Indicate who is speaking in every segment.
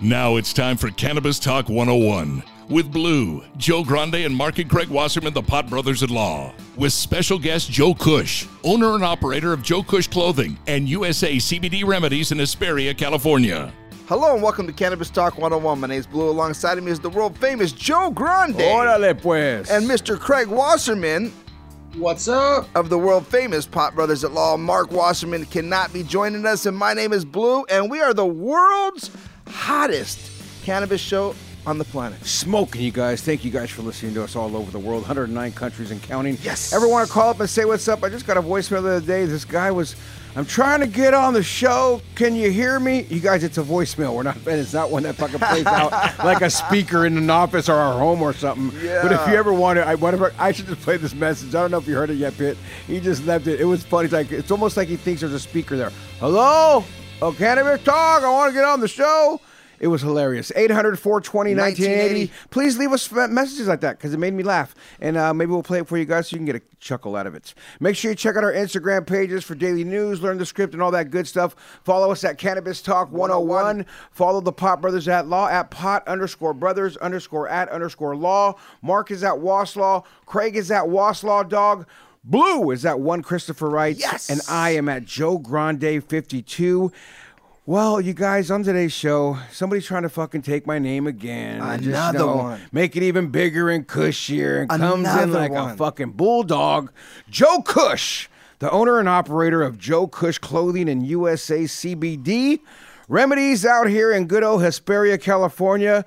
Speaker 1: Now it's time for Cannabis Talk 101 with Blue, Joe Grande, and Mark and Craig Wasserman, the Pot Brothers in Law, with special guest Joe Cush, owner and operator of Joe Cush Clothing and USA CBD Remedies in Hesperia, California.
Speaker 2: Hello and welcome to Cannabis Talk 101. My name is Blue. Alongside of me is the world famous Joe Grande.
Speaker 3: Órale pues.
Speaker 2: And Mr. Craig Wasserman.
Speaker 4: What's up?
Speaker 2: Of the world famous Pot Brothers at Law. Mark Wasserman cannot be joining us, and my name is Blue, and we are the world's hottest cannabis show on the planet.
Speaker 3: Smoking, you guys. Thank you guys for listening to us all over the world. 109 countries and counting.
Speaker 2: Yes.
Speaker 3: Ever want to call up and say what's up? I just got a voicemail the other day. This guy was, I'm trying to get on the show. Can you hear me? You guys, it's a voicemail. We're not, it's not one that fucking plays out like a speaker in an office or our home or something.
Speaker 2: Yeah.
Speaker 3: But if you ever want to, I whatever, I should just play this message. I don't know if you heard it yet, Pitt. He just left it. It was funny. It's like it's almost like he thinks there's a speaker there. Hello? Oh, cannabis talk. I want to get on the show. It was hilarious. 800 420 1980. Please leave us messages like that because it made me laugh. And uh, maybe we'll play it for you guys so you can get a chuckle out of it. Make sure you check out our Instagram pages for daily news, learn the script, and all that good stuff. Follow us at Cannabis Talk 101. Follow the Pot Brothers at Law at Pot underscore Brothers underscore at underscore Law. Mark is at Waslaw. Craig is at Waslaw Dog. Blue is at one Christopher Wright.
Speaker 2: Yes.
Speaker 3: And I am at Joe Grande 52. Well, you guys, on today's show, somebody's trying to fucking take my name again. I just
Speaker 2: Another
Speaker 3: know,
Speaker 2: one.
Speaker 3: Make it even bigger and cushier and comes in
Speaker 2: Another
Speaker 3: like
Speaker 2: one.
Speaker 3: a fucking bulldog. Joe Cush, the owner and operator of Joe Cush Clothing and USA CBD. Remedies out here in good old Hesperia, California.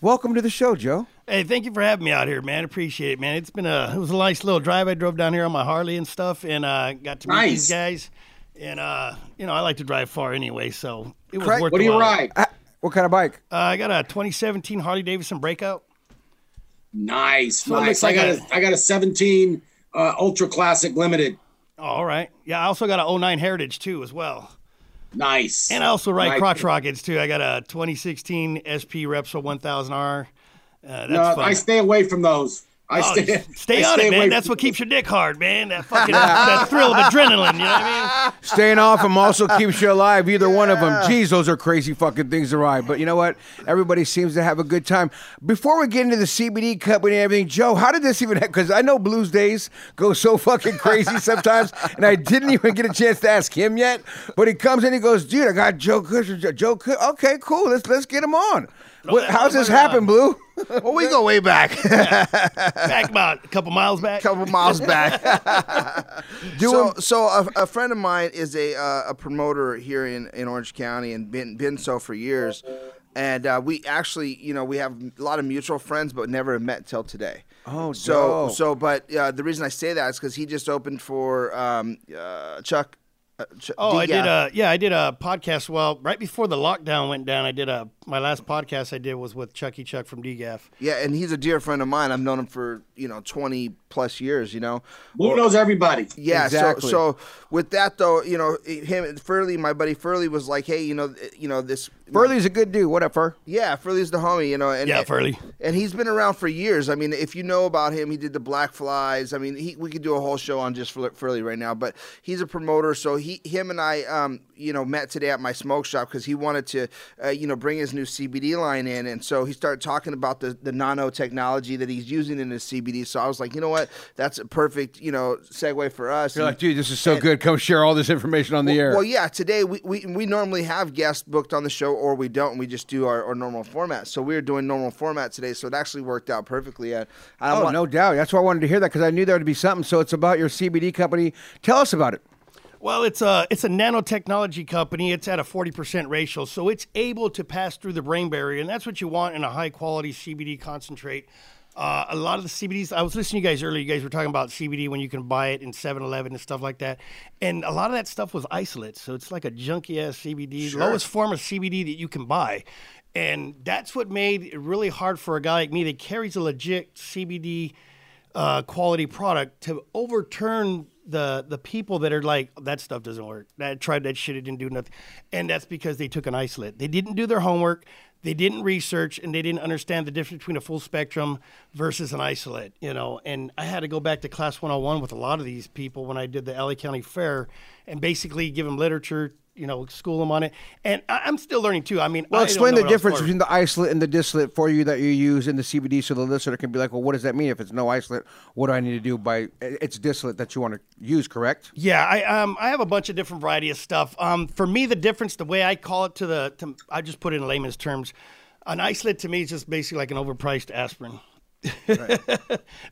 Speaker 3: Welcome to the show, Joe.
Speaker 4: Hey, thank you for having me out here, man. Appreciate it, man. It's been a it was a nice little drive. I drove down here on my Harley and stuff, and uh, got to meet these guys. And uh, you know, I like to drive far anyway, so it was
Speaker 2: Craig,
Speaker 4: worth.
Speaker 2: what do you ride?
Speaker 3: Uh, what kind of bike?
Speaker 4: Uh, I got a 2017 Harley Davidson Breakout.
Speaker 5: Nice,
Speaker 4: So
Speaker 5: nice.
Speaker 4: like
Speaker 5: I got
Speaker 4: a-
Speaker 5: a I got a 17 uh, Ultra Classic Limited.
Speaker 4: Oh, all right. Yeah, I also got a 09 Heritage too, as well.
Speaker 5: Nice.
Speaker 4: And I also ride
Speaker 5: Nice.
Speaker 4: crotch rockets too. I got a 2016 SP Repsol 1000R. Uh, that's
Speaker 5: no,
Speaker 4: fun.
Speaker 5: I stay away from those. I
Speaker 4: Oh,
Speaker 5: stay,
Speaker 4: stay
Speaker 5: I
Speaker 4: on
Speaker 5: stay
Speaker 4: it, man. That's what keeps your dick hard, man. That fucking that thrill of adrenaline. You know what I mean?
Speaker 3: Staying off them also keeps you alive. Either one of them. Jeez, those are crazy fucking things to ride. But you know what? Everybody seems to have a good time. Before we get into the CBD company and everything, Joe, how did this even happen? Because I know Blues Days go so fucking crazy sometimes, and I didn't even get a chance to ask him yet. But he comes in, he goes, "Dude, I got Joe Cush. Joe Cush. Okay, cool. Let's let's get him on." What, how's this happen. Blue?
Speaker 2: Well, we go way back.
Speaker 4: Back about a couple miles back.
Speaker 2: A couple miles back. So, so a, a friend of mine is a uh, a promoter here in, in Orange County and been been so for years. And uh, we actually, you know, we have a lot of mutual friends, but never met till today.
Speaker 3: Oh,
Speaker 2: so
Speaker 3: dope.
Speaker 2: so, but uh, the reason I say that is because he just opened for um, uh, Chuck. Uh,
Speaker 4: Oh, I did
Speaker 2: DGAF.
Speaker 4: a yeah, I did a podcast. Well, right before the lockdown went down, I did a my last podcast I did was with Chucky Chuck from DGAF.
Speaker 2: Yeah, and he's a dear friend of mine. I've known him for you know twenty plus years. You know,
Speaker 5: Blue knows everybody.
Speaker 2: Yeah.
Speaker 3: Exactly.
Speaker 2: So so with that though, you know, him Furley, my buddy Furley was like, hey, you know, you know this.
Speaker 3: Furley's a good dude. What up, Fur?
Speaker 2: Yeah, Furley's the homie, you know, and
Speaker 4: Yeah, Furley.
Speaker 2: and he's been around for years. I mean, if you know about him, he did the Black Flys. I mean, he, we could do a whole show on just Furley right now, but he's a promoter. So he, him, and I, um, you know, met today at my smoke shop because he wanted to, uh, you know, bring his new CBD line in, and so he started talking about the the nano technology that he's using in his CBD. So I was like, you know what, that's a perfect, you know, segue for us.
Speaker 3: You're
Speaker 2: And-
Speaker 3: like, dude, this is so good. Come share all this information on the air.
Speaker 2: well, yeah. Today we, we we normally have guests booked on the show, or we don't. And we just do our, our normal format. So we are doing normal format today, so it actually worked out perfectly. And I
Speaker 3: oh,
Speaker 2: want-
Speaker 3: no doubt. That's why I wanted to hear that because I knew there would be something. So it's about your CBD company. Tell us about it.
Speaker 4: Well, it's a it's a nanotechnology company. It's at a forty percent ratio, so it's able to pass through the brain barrier, and that's what you want in a high quality CBD concentrate. Uh, a lot of the CBDs, I was listening to you guys earlier. You guys were talking about CBD when you can buy it in 7 Eleven and stuff like that. And a lot of that stuff was isolate. So it's like a junky ass CBD, lowest form of CBD that you can buy. And that's what made it really hard for a guy like me that carries a legit CBD uh, quality product to overturn the the people that are like that stuff doesn't work. That tried that shit, it didn't do nothing, and that's because they took an isolate. They didn't do their homework. They didn't research, and they didn't understand the difference between a full spectrum versus an isolate. You know, and I had to go back to class 101 with a lot of these people when I did the LA County Fair, and basically give them literature. You know, school them on it, and I, I'm still learning too. I mean,
Speaker 3: Well,
Speaker 4: I
Speaker 3: explain the difference between the isolate and the distillate for you that you use in the CBD, so the listener can be like, "Well, what does that mean? If it's no isolate, what do I need to do by it's distillate that you want to use?" Correct?
Speaker 4: Yeah, I um I have a bunch of different variety of stuff. Um, for me, the difference, the way I call it to the, to, I just put it in layman's terms. An isolate to me is just basically like an overpriced aspirin.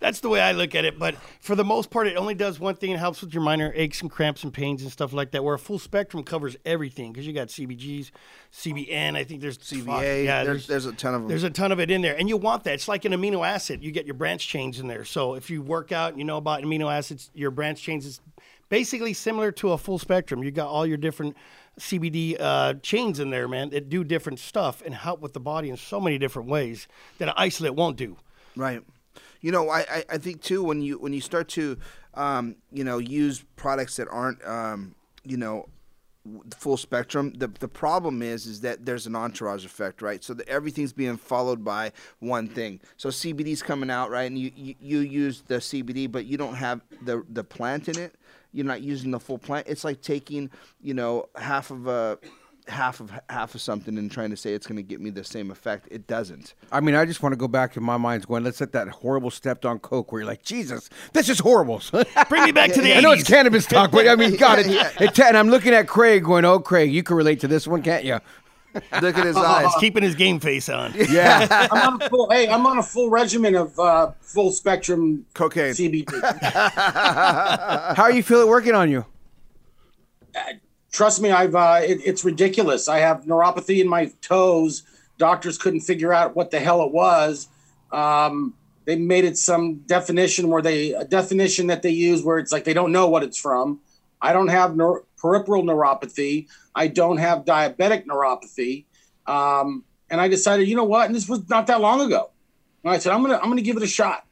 Speaker 4: That's the way I look at it. But for the most part, it only does one thing. It helps with your minor aches and cramps and pains and stuff like that. Where a full spectrum covers everything because you got CBGs, CBN. I think there's
Speaker 2: CBA.
Speaker 4: yeah,
Speaker 2: there's, there's a ton of them.
Speaker 4: there's a ton of it in there, and you want that. It's like an amino acid. You get your branch chains in there. So if you work out and you know about amino acids, your branch chains is basically similar to a full spectrum. You got all your different CBD uh, chains in there, man, that do different stuff and help with the body in so many different ways that an isolate won't do.
Speaker 2: Right. You know, I, I, think too when you when you start to um, you know use products that aren't um, you know full spectrum the the problem is is that there's an entourage effect right? So that everything's being followed by one thing. So CBD's coming out right? And you, you you use the CBD but you don't have the the plant in it. You're not using the full plant. It's like taking you know half of a half of half of something and trying to say it's going to get me the same effect it doesn't
Speaker 3: I mean, I just want to go back in my mind's going. Let's let that horrible stepped on coke where you're like, Jesus, this is horrible.
Speaker 4: Bring me back to the
Speaker 3: I know it's cannabis talk, but I mean, God, it,
Speaker 2: Yeah.
Speaker 3: it, and I'm looking at Craig going, "Oh, Craig, you can relate to this one, can't you?"
Speaker 2: look at his eyes
Speaker 4: He's keeping his game face on.
Speaker 3: Yeah.
Speaker 5: I'm on a full, hey, I'm on a full regimen of uh, full spectrum
Speaker 2: Cocaine.
Speaker 5: CBD.
Speaker 3: How are you feeling working on you?
Speaker 5: Trust me, I've uh, it, it's ridiculous. I have neuropathy in my toes. Doctors couldn't figure out what the hell it was. Um, they made it some definition where they a definition that they use where it's like they don't know what it's from. I don't have peripheral neuropathy. I don't have diabetic neuropathy. Um, and I decided, you know what? And this was not that long ago. And I said, I'm gonna I'm gonna give it a shot.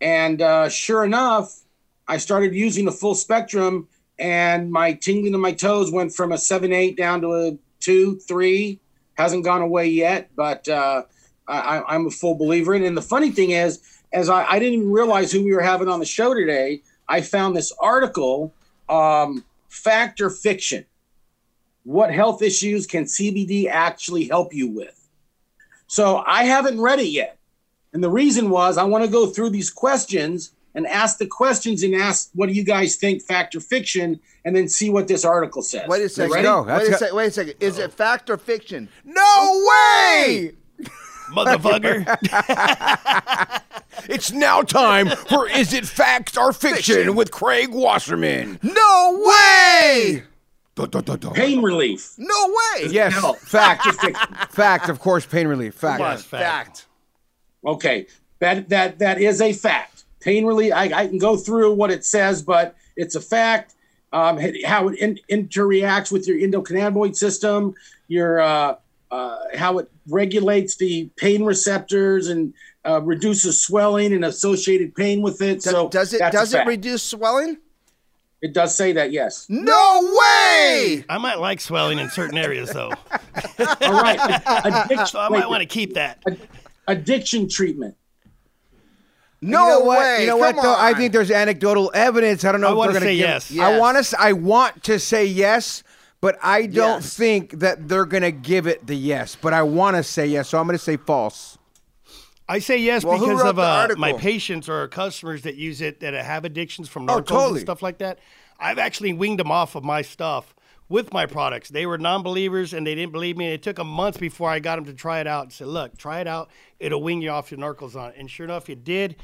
Speaker 5: And uh, sure enough, I started using the full spectrum, and my tingling in my toes went from a seven eight down to a two three. Hasn't gone away yet, but uh, I, I'm a full believer in it. And the funny thing is, as I, I didn't even realize who we were having on the show today, I found this article, um, Fact or Fiction. What health issues can CBD actually help you with? So I haven't read it yet. And the reason was I want to go through these questions and ask the questions and ask what do you guys think, fact or fiction, and then see what this article says.
Speaker 2: Wait a second.
Speaker 3: ready? go.
Speaker 2: Wait a
Speaker 3: got-
Speaker 2: second. Wait a second. Is it fact or fiction?
Speaker 3: No way!
Speaker 4: Motherfucker.
Speaker 3: It's now time for Is It Fact or Fiction with Craig Wasserman.
Speaker 2: No way!
Speaker 5: Pain relief.
Speaker 2: No way!
Speaker 3: Yes,
Speaker 5: No.
Speaker 3: fact.
Speaker 5: Fact or fiction.
Speaker 3: fact, of course, pain relief. Fact.
Speaker 4: Yes, fact.
Speaker 2: Fact.
Speaker 5: Okay, that that that is a fact. Pain relief. I, I can go through what it says, but it's a fact. Um, how it in, interreacts with your endocannabinoid system, your uh, uh, how it regulates the pain receptors and uh, reduces swelling and associated pain with it. So
Speaker 2: does it does it reduce swelling?
Speaker 5: It does say that, yes.
Speaker 2: No way!
Speaker 4: I might like swelling in certain areas, though.
Speaker 5: All right. Addiction,
Speaker 4: So I
Speaker 5: wait,
Speaker 4: might want to keep that.
Speaker 5: addiction treatment.
Speaker 2: No
Speaker 3: you know what?
Speaker 2: way!
Speaker 3: You know what
Speaker 2: Come
Speaker 3: though? I think there's anecdotal evidence. I don't know
Speaker 4: I
Speaker 3: they're going
Speaker 4: say
Speaker 3: give,
Speaker 4: yes.
Speaker 3: I want to. I want to say yes, but I don't
Speaker 2: Yes.
Speaker 3: think that they're going to give it the yes. But I want to say yes, so I'm going to say false.
Speaker 4: I say yes
Speaker 2: Well,
Speaker 4: because of uh, my patients or customers that use it that have addictions from
Speaker 3: Oh, totally.
Speaker 4: and stuff like that. I've actually winged them off of my stuff with my products. They were non-believers and they didn't believe me. And it took a month before I got them to try it out and said, "Look, try it out. It'll wing you off your narcos on it." And sure enough, it did.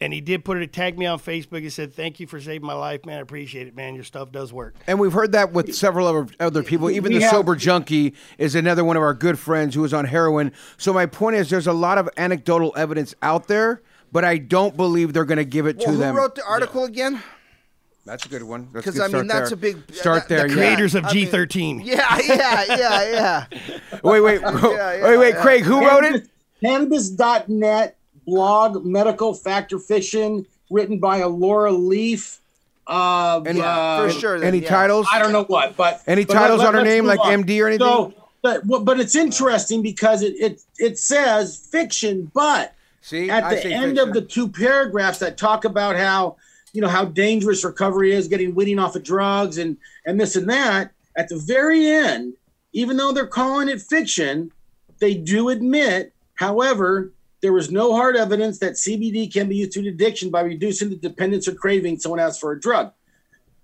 Speaker 4: And he did put it, tag me on Facebook. He said, "Thank you for saving my life, man. I appreciate it, man. Your stuff does work."
Speaker 3: And we've heard that with several other, other people. Even
Speaker 5: We
Speaker 3: the
Speaker 5: have-
Speaker 3: sober junkie is another one of our good friends who was on heroin. So my point is, there's a lot of anecdotal evidence out there, but I don't believe they're going to give it
Speaker 2: Well,
Speaker 3: to
Speaker 2: who
Speaker 3: them.
Speaker 2: wrote the article again?
Speaker 3: That's a good one. That's
Speaker 2: 'Cause,
Speaker 3: good.
Speaker 2: I mean,
Speaker 3: Start
Speaker 2: that's
Speaker 3: there.
Speaker 2: a big-
Speaker 3: start
Speaker 2: that-
Speaker 3: there.
Speaker 2: the
Speaker 3: yeah.
Speaker 4: Creators of
Speaker 2: I mean-
Speaker 4: G13.
Speaker 2: Yeah, yeah, yeah, yeah.
Speaker 3: Wait, wait,
Speaker 2: yeah,
Speaker 3: wait, wait,
Speaker 2: yeah.
Speaker 3: Craig. Who wrote it?
Speaker 5: Cannabis.net blog, medical factor fiction, written by a Laura Leaf. Uh,
Speaker 3: Any-
Speaker 5: uh,
Speaker 2: For sure. then,
Speaker 3: Any
Speaker 2: yeah.
Speaker 3: titles?
Speaker 5: I don't know what, but
Speaker 3: Any
Speaker 5: but
Speaker 3: titles on her name, like
Speaker 5: on.
Speaker 3: MD or anything?
Speaker 5: So, but but it's interesting because it it it says fiction, but
Speaker 3: See,
Speaker 5: at
Speaker 3: I
Speaker 5: the end
Speaker 3: fiction.
Speaker 5: of the two paragraphs that talk about how you know how dangerous recovery is, getting weaning off of drugs and and this and that. At the very end, even though they're calling it fiction, they do admit, however, there was no hard evidence that CBD can be used to addiction by reducing the dependence or craving someone has for a drug.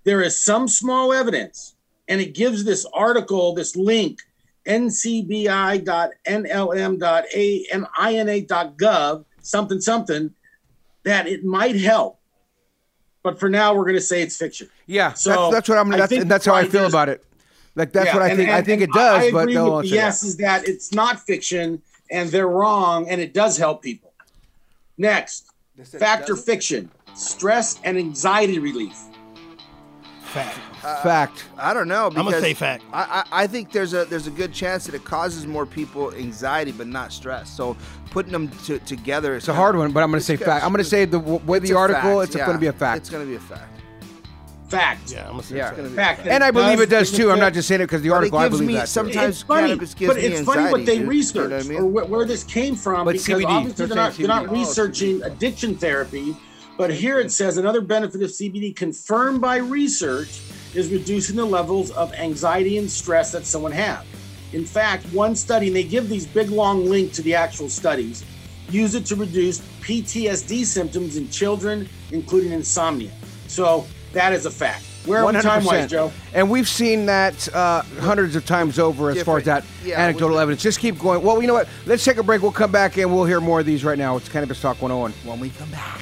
Speaker 5: There is some small evidence, and it gives this article, this link, ncbi.nlm.ana.gov, something, something, that it might help. But for now, we're going to say it's fiction.
Speaker 3: yeah,
Speaker 5: So,
Speaker 3: that's, that's what I'm. That's,
Speaker 5: think
Speaker 3: that's how I feel
Speaker 5: there's-
Speaker 3: about it. Like that's
Speaker 5: Yeah,
Speaker 3: what I
Speaker 5: and-
Speaker 3: think. I think it does,
Speaker 5: I
Speaker 3: but
Speaker 5: agree
Speaker 3: they'll
Speaker 5: with the
Speaker 3: say
Speaker 5: yes is that it's not fiction and they're wrong and it does help people. Next, factor fiction, stress and anxiety relief.
Speaker 4: Fact.
Speaker 3: Uh, fact.
Speaker 2: I don't know.
Speaker 4: I'm gonna
Speaker 2: because
Speaker 4: say fact.
Speaker 2: I, I, I think there's a there's a good chance that it causes more people anxiety, but not stress. So putting them to, together is
Speaker 3: It's a hard one, but I'm going to say fact. I'm going to say the way the article.
Speaker 2: fact,
Speaker 3: It's
Speaker 2: yeah.
Speaker 3: going to be a fact.
Speaker 2: It's going to be a fact.
Speaker 5: Fact.
Speaker 4: Yeah, I'm gonna say
Speaker 3: Yeah.
Speaker 4: fact.
Speaker 5: Fact.
Speaker 3: and I believe it does too. I'm not just saying it because the
Speaker 2: But it
Speaker 3: article. I
Speaker 2: gives
Speaker 3: believe
Speaker 2: me
Speaker 3: that.
Speaker 2: sometimes
Speaker 5: it's funny,
Speaker 2: cannabis gives
Speaker 5: but
Speaker 2: me
Speaker 5: it's funny what they
Speaker 2: dude.
Speaker 5: researched
Speaker 2: You know what I mean?
Speaker 5: or where, where this came from
Speaker 3: But
Speaker 5: because
Speaker 3: CBD,
Speaker 5: obviously
Speaker 3: they're
Speaker 5: they're not, they're not
Speaker 3: Oh,
Speaker 5: researching addiction therapy. But here it says another benefit of CBD confirmed by research is reducing the levels of anxiety and stress that someone has. In fact, one study, and they give these big long link to the actual studies, use it to reduce PTSD symptoms in children, including insomnia. So that is a fact. Where are we time wise, Joe?
Speaker 3: And we've seen that uh, hundreds of times over as far as that
Speaker 2: Yeah,
Speaker 3: anecdotal evidence. Just keep going. Well, you know what? Let's take a break. We'll come back and we'll hear more of these right now. It's Cannabis Talk 101.
Speaker 2: When we come back.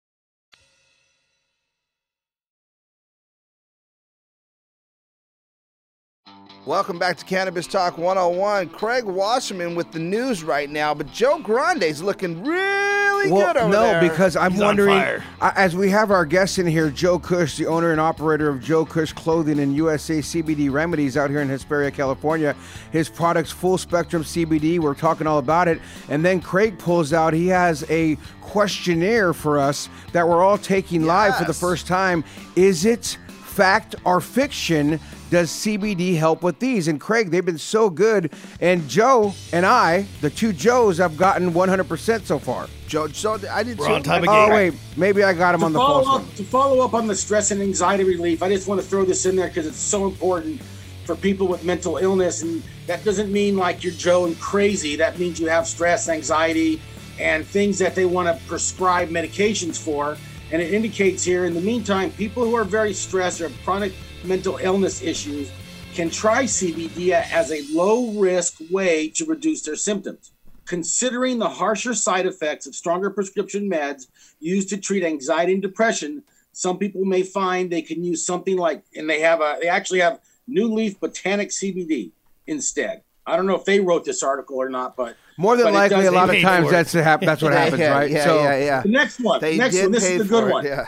Speaker 2: Welcome back to Cannabis Talk 101. Craig Wasserman with the news right now, but Joe Grande's looking really
Speaker 3: Well,
Speaker 2: good over
Speaker 3: no,
Speaker 2: there.
Speaker 3: because I'm
Speaker 4: He's
Speaker 3: wondering. I- as we have our guest in here, Joe Cush, the owner and operator of Joe Cush Clothing and USA CBD Remedies out here in Hesperia, California. His products, full spectrum CBD. We're talking all about it. And then Craig pulls out, he has a questionnaire for us that we're all taking live for the first time. Is it fact or fiction? Does CBD help with these? And Craig, they've been so good. And Joe and I, the two Joes, have gotten 100% so far.
Speaker 2: Joe, Joe, I did
Speaker 4: We're
Speaker 2: too.
Speaker 4: on top of
Speaker 3: Oh wait, maybe I got him
Speaker 5: to
Speaker 3: on the
Speaker 5: follow
Speaker 3: false
Speaker 5: up
Speaker 3: one.
Speaker 5: to follow up on the stress and anxiety relief, I just want to throw this in there because it's so important for people with mental illness, and that doesn't mean like you're Joe and crazy. That means you have stress, anxiety, and things that they want to prescribe medications for. And it indicates here, in the meantime, people who are very stressed or have chronic mental illness issues can try CBD as a low risk way to reduce their symptoms. Considering the harsher side effects of stronger prescription meds used to treat anxiety and depression, some people may find they can use something like, and they have a, they actually have New Leaf Botanic CBD instead. I don't know if they wrote this article or not, but
Speaker 3: More than
Speaker 5: but
Speaker 3: likely, a lot of times that's hap- that's what happens,
Speaker 2: yeah,
Speaker 3: right?
Speaker 2: Yeah,
Speaker 3: so
Speaker 2: yeah, yeah.
Speaker 5: The next one.
Speaker 2: They
Speaker 5: next one. This is the good
Speaker 2: it,
Speaker 5: one.
Speaker 2: yeah.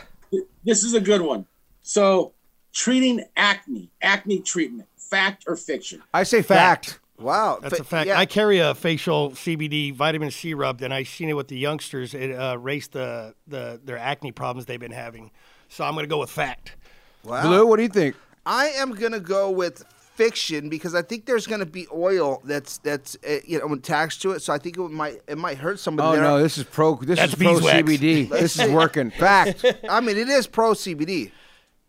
Speaker 5: This is a good one. So, treating acne, acne treatment, fact or fiction?
Speaker 3: I say fact.
Speaker 2: Wow,
Speaker 4: That's
Speaker 2: Fa-
Speaker 4: a fact.
Speaker 2: yeah.
Speaker 4: I carry a facial CBD vitamin C rub, and I've seen it with the youngsters. It uh, raised the, the their acne problems they've been having. So I'm going to go with fact.
Speaker 2: Wow.
Speaker 3: Blue, what do you think?
Speaker 2: I am gonna go with fiction because I think there's gonna be oil that's that's uh, you know attached to it. So I think it might it might hurt somebody.
Speaker 3: Oh
Speaker 2: there.
Speaker 3: no, this is pro. This
Speaker 4: That's
Speaker 3: is pro
Speaker 4: beeswax.
Speaker 3: CBD. this is working. Fact.
Speaker 2: I mean it is pro CBD.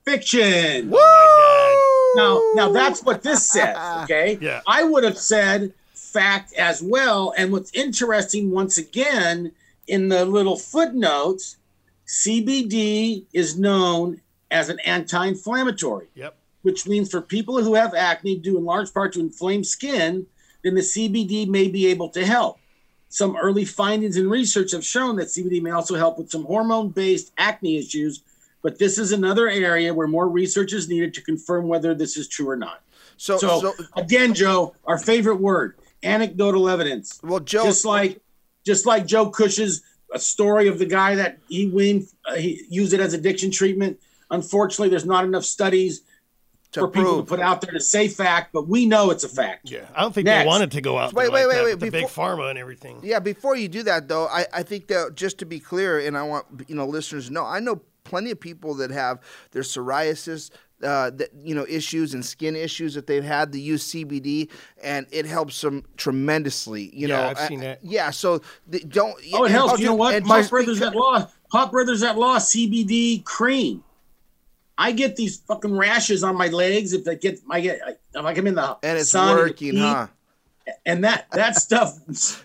Speaker 5: Fiction.
Speaker 4: Oh
Speaker 5: Now, now that's what this says. Okay.
Speaker 4: Yeah.
Speaker 5: I would have said fact as well. And what's interesting, once again, in the little footnotes, CBD is known as an anti-inflammatory.
Speaker 4: Yep.
Speaker 5: Which means for people who have acne due in large part to inflamed skin, then the CBD may be able to help. Some early findings and research have shown that CBD may also help with some hormone based acne issues, but this is another area where more research is needed to confirm whether this is true or not.
Speaker 2: So
Speaker 5: So,
Speaker 2: so
Speaker 5: again, Joe, our favorite word, anecdotal evidence.
Speaker 2: well Joe
Speaker 5: Just like, just like Joe Cush's a story of the guy that he weaned, uh, he used it as addiction treatment. Unfortunately, there's not enough studies
Speaker 2: to
Speaker 5: for people to put out there to say fact, but we know it's a fact.
Speaker 4: Yeah. I don't think
Speaker 5: Next.
Speaker 4: they wanted to go out
Speaker 2: Wait, wait,
Speaker 4: like
Speaker 2: wait, wait,
Speaker 4: with the big pharma and everything.
Speaker 2: Yeah, before you do that though, I, I think that just to be clear, and I want you know listeners to know, I know plenty of people that have their psoriasis, uh, that you know issues and skin issues that they've had. They use CBD, and it helps them tremendously. You
Speaker 4: Yeah,
Speaker 2: know,
Speaker 4: I've
Speaker 2: Uh,
Speaker 4: seen that.
Speaker 2: Yeah, so the, don't.
Speaker 5: Oh, it
Speaker 2: and-
Speaker 5: helps. You know what?
Speaker 2: and
Speaker 5: Pot
Speaker 2: just
Speaker 5: Brothers at Law, Pot Brothers at Law CBD cream. I get these fucking rashes on my legs if I get I get if I come in the
Speaker 2: and it's
Speaker 5: sun and the
Speaker 2: working,
Speaker 5: heat,
Speaker 2: huh?
Speaker 5: And that that stuff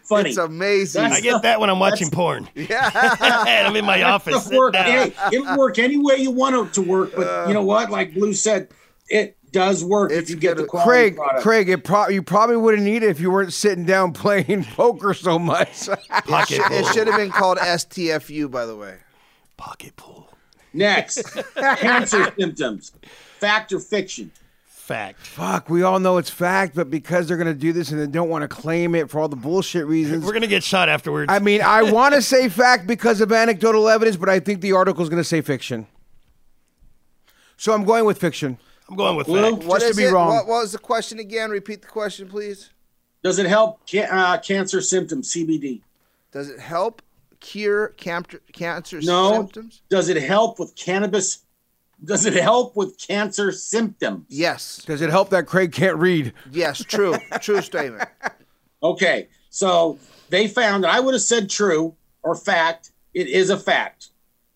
Speaker 5: funny.
Speaker 2: It's amazing.
Speaker 5: That's-
Speaker 4: I get that when I'm watching porn.
Speaker 2: yeah.
Speaker 4: and I'm in my office.
Speaker 5: Work. Hey, it'll work any way you want it to work, but you know what? Like Blue said, it does work if you get the
Speaker 2: gonna-
Speaker 5: quality
Speaker 3: Craig,
Speaker 5: product.
Speaker 3: Craig, it pro- you probably wouldn't need it if you weren't sitting down playing poker so much.
Speaker 4: Pocket
Speaker 2: it
Speaker 4: pool.
Speaker 2: should have been called STFU, by the way.
Speaker 4: Pocket pool.
Speaker 5: Next, cancer symptoms, fact or fiction.
Speaker 4: Fact.
Speaker 3: Fuck, we all know it's fact, but because they're gonna do this and they don't want to claim it for all the bullshit reasons.
Speaker 4: We're gonna get shot afterwards.
Speaker 3: I mean, I want to say fact because of anecdotal evidence, but I think the article is gonna say fiction. So I'm going with fiction.
Speaker 4: I'm going with
Speaker 5: Blue?
Speaker 4: fact.
Speaker 2: What
Speaker 3: Just to be
Speaker 2: it?
Speaker 3: wrong.
Speaker 2: What, what was the question again? Repeat the question, please.
Speaker 5: Does it help ca- uh, cancer symptoms? CBD.
Speaker 2: Does it help cure cancer cancer
Speaker 5: No.
Speaker 2: symptoms?
Speaker 5: Does it help with cannabis? Does it help with cancer symptoms?
Speaker 2: Yes.
Speaker 3: Does it help that Craig can't read?
Speaker 2: Yes. True. true statement.
Speaker 5: Okay, so they found that I would have said true or fact. It is a fact.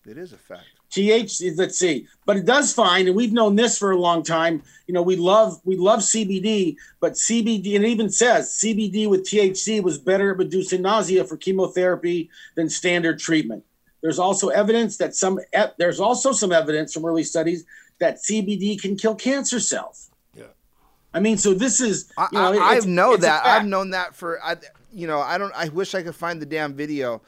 Speaker 2: It is a fact.
Speaker 5: THC, let's see, but it does find, and we've known this for a long time. You know, we love we love CBD, but CBD, and it even says CBD with THC was better at reducing nausea for chemotherapy than standard treatment. There's also evidence that some there's also some evidence from early studies that CBD can kill cancer cells.
Speaker 4: Yeah.
Speaker 5: I mean, so this is
Speaker 2: I,
Speaker 5: you know,
Speaker 2: I,
Speaker 5: it's-
Speaker 2: I know that. I've known that for. I, you know, I don't. I wish I could find the damn video.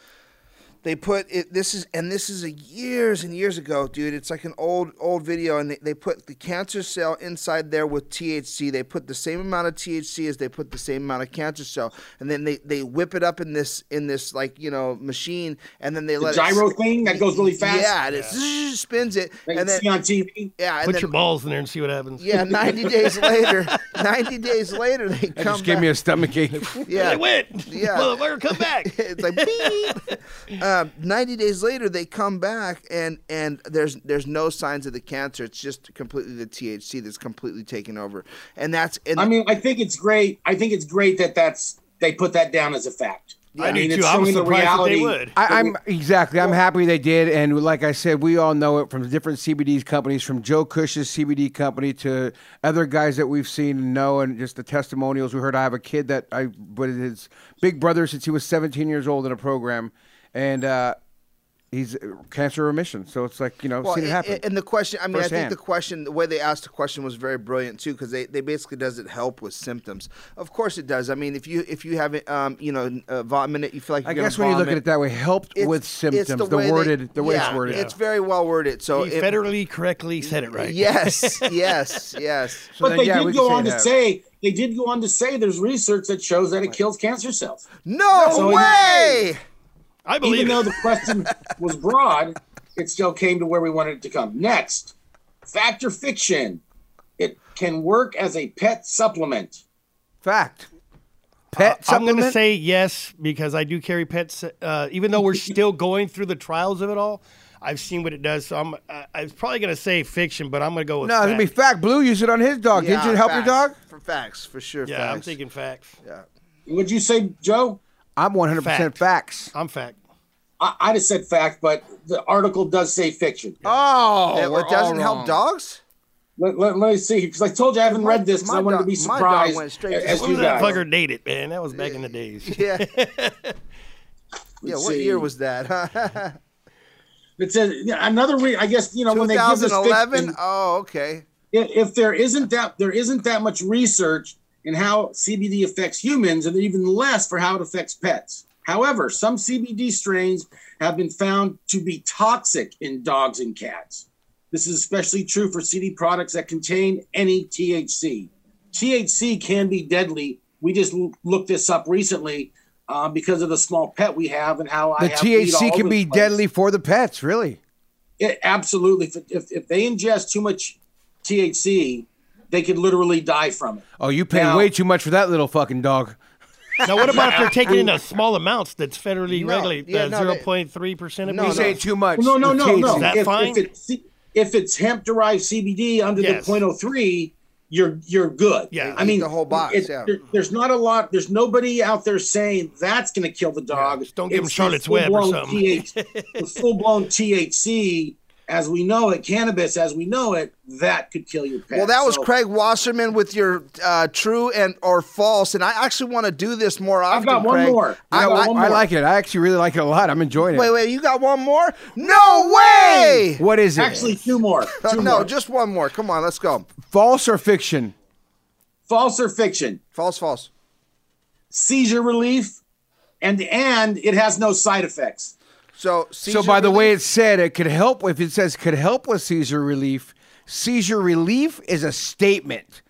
Speaker 2: They put it. This is and this is a years and years ago, dude. It's like an old old video, and they, they put the cancer cell inside there with THC. They put the same amount of THC as they put the same amount of cancer cell, and then they, they whip it up in this in this like you know machine, and then they
Speaker 5: The
Speaker 2: let
Speaker 5: gyro
Speaker 2: it,
Speaker 5: thing that goes really fast.
Speaker 2: Yeah, and it zzz, spins it,
Speaker 5: Like
Speaker 2: and then
Speaker 5: see on TV.
Speaker 2: yeah, and
Speaker 4: Put
Speaker 2: then,
Speaker 4: your balls in there and see what happens.
Speaker 2: yeah. Ninety days later, ninety days later, they
Speaker 3: That
Speaker 2: come
Speaker 3: just gave
Speaker 2: back.
Speaker 3: me a stomach ache.
Speaker 2: yeah,
Speaker 4: They went.
Speaker 2: Yeah.
Speaker 4: Motherfucker, come back.
Speaker 2: it's like beep. um, 90 days later they come back and and there's there's no signs of the cancer it's just completely the thc that's completely taken over and that's and
Speaker 5: I mean, I think it's great. I think it's great that that's they put that down as a fact.
Speaker 4: I do
Speaker 5: mean,
Speaker 4: too. I was
Speaker 5: showing the
Speaker 4: surprised that they
Speaker 5: reality.
Speaker 4: would.
Speaker 3: I, I'm exactly. I'm happy they did, and like I said, we all know it from different CBD companies, from Joe Cush's CBD company to other guys that we've seen and know, and just the testimonials we heard. I have a kid that I but his big brother since he was 17 years old in a program, and uh, he's cancer remission. So it's like you know,
Speaker 2: well,
Speaker 3: seen it happen.
Speaker 2: and the question i mean i think
Speaker 3: firsthand.
Speaker 2: the question the way they asked the question was very brilliant too because they, they basically does it help with symptoms of course it does i mean if you if you have it um you know uh, vomit you feel like
Speaker 3: I
Speaker 2: you're
Speaker 3: guess
Speaker 2: gonna
Speaker 3: when you look at it that way, helped
Speaker 2: it's-
Speaker 3: with
Speaker 2: it's
Speaker 3: symptoms. the
Speaker 2: way they-
Speaker 3: worded, the way
Speaker 2: yeah,
Speaker 3: it's worded.
Speaker 2: it's very well worded so
Speaker 4: He
Speaker 2: it-
Speaker 4: federally correctly said it right.
Speaker 2: yes yes yes
Speaker 3: So
Speaker 5: but
Speaker 3: then,
Speaker 5: they
Speaker 3: yeah,
Speaker 5: did go on to
Speaker 3: that.
Speaker 5: say they did go on to say there's research that shows that it kills cancer cells.
Speaker 2: no
Speaker 5: So he-
Speaker 2: way
Speaker 4: I believe
Speaker 5: Even though the question was broad, it still came to where we wanted it to come. Next, fact or fiction. It can work as a pet supplement.
Speaker 3: fact. Pet supplement.
Speaker 4: I'm going to say yes because I do carry pets. Uh, even though we're still going through the trials of it all, I've seen what it does. So I'm. I, I was probably going to say fiction, but I'm going to go with.
Speaker 3: no, it's gonna be
Speaker 4: fact.
Speaker 3: fact. Blue used it on his dog. Did
Speaker 2: Yeah,
Speaker 3: you help
Speaker 2: facts.
Speaker 3: your dog?
Speaker 2: For facts, for sure.
Speaker 4: Yeah,
Speaker 2: facts.
Speaker 4: I'm thinking facts.
Speaker 2: Yeah.
Speaker 5: Would you say, Joe?
Speaker 3: I'm 100 percent
Speaker 4: Fact.
Speaker 3: facts.
Speaker 4: I'm fact.
Speaker 5: I, I'd have said fact, but the article does say fiction.
Speaker 3: Oh,
Speaker 2: Yeah, well, it doesn't help dogs.
Speaker 5: Let, let, let me see, because I told you I haven't
Speaker 2: My-
Speaker 5: read this because I wanted to
Speaker 2: dog-
Speaker 5: be
Speaker 2: my dog
Speaker 5: surprised
Speaker 2: went straight to
Speaker 5: as
Speaker 4: When
Speaker 5: you
Speaker 4: was that fucker dated, man? That was back in the days.
Speaker 2: Yeah. yeah. What
Speaker 5: see.
Speaker 2: year was that?
Speaker 5: It says another. Re- I guess you know when they give this
Speaker 2: 2011.
Speaker 5: fiction,
Speaker 2: Oh, okay.
Speaker 5: if, if there isn't that there isn't that much research in how CBD affects humans, and even less for how it affects pets. However, some CBD strains have been found to be toxic in dogs and cats. This is especially true for CD products that contain any THC. THC can be deadly. We just l- looked this up recently uh, because of the small pet we have and how I
Speaker 3: The
Speaker 5: all
Speaker 3: THC can be deadly for the pets, really.
Speaker 5: It, absolutely. If, if, if they ingest too much THC, they could literally die from it.
Speaker 3: Oh, you pay
Speaker 5: Now-
Speaker 3: way too much for that little fucking dog.
Speaker 4: Now, what about if they're taking in a small amounts that's federally
Speaker 2: No,
Speaker 4: regulated,
Speaker 2: yeah,
Speaker 4: uh,
Speaker 2: no,
Speaker 4: 0.3% of
Speaker 2: No,
Speaker 3: You say too much.
Speaker 5: No, no, no, no.
Speaker 4: Is that
Speaker 5: if,
Speaker 4: fine?
Speaker 5: If it's, if it's hemp derived CBD under
Speaker 4: Yes.
Speaker 5: the 0.03, you're you're good.
Speaker 4: Yeah.
Speaker 5: I mean
Speaker 2: the whole box,
Speaker 5: it-
Speaker 2: yeah.
Speaker 5: there- there's not a lot. There's nobody out there saying that's going to kill the dog.
Speaker 4: just don't give 'em
Speaker 5: It's the
Speaker 4: Charlotte's Web or
Speaker 5: full-blown
Speaker 4: something.
Speaker 5: TH the full blown THC, as we know it, cannabis as we know it, that could kill your pet.
Speaker 2: Well, that was
Speaker 5: So-
Speaker 2: Craig Wasserman with your uh, true and or false, and I actually want to do this more often.
Speaker 5: I've got one
Speaker 2: Craig.
Speaker 5: more.
Speaker 2: I,
Speaker 5: got
Speaker 2: I-
Speaker 5: one
Speaker 3: I
Speaker 5: more.
Speaker 3: like it. I actually really like it a lot. I'm enjoying it.
Speaker 2: wait, wait, you got one more? No way!
Speaker 3: What is it?
Speaker 5: Actually, two more.
Speaker 2: Uh,
Speaker 5: Two
Speaker 2: no,
Speaker 5: more.
Speaker 2: just one more. Come on, let's go.
Speaker 3: false or fiction?
Speaker 5: false or fiction.
Speaker 2: False, false.
Speaker 5: seizure relief, and and it has no side effects.
Speaker 2: So,
Speaker 3: so by the way it said, it could help. If it says could help with seizure relief, seizure relief is a statement.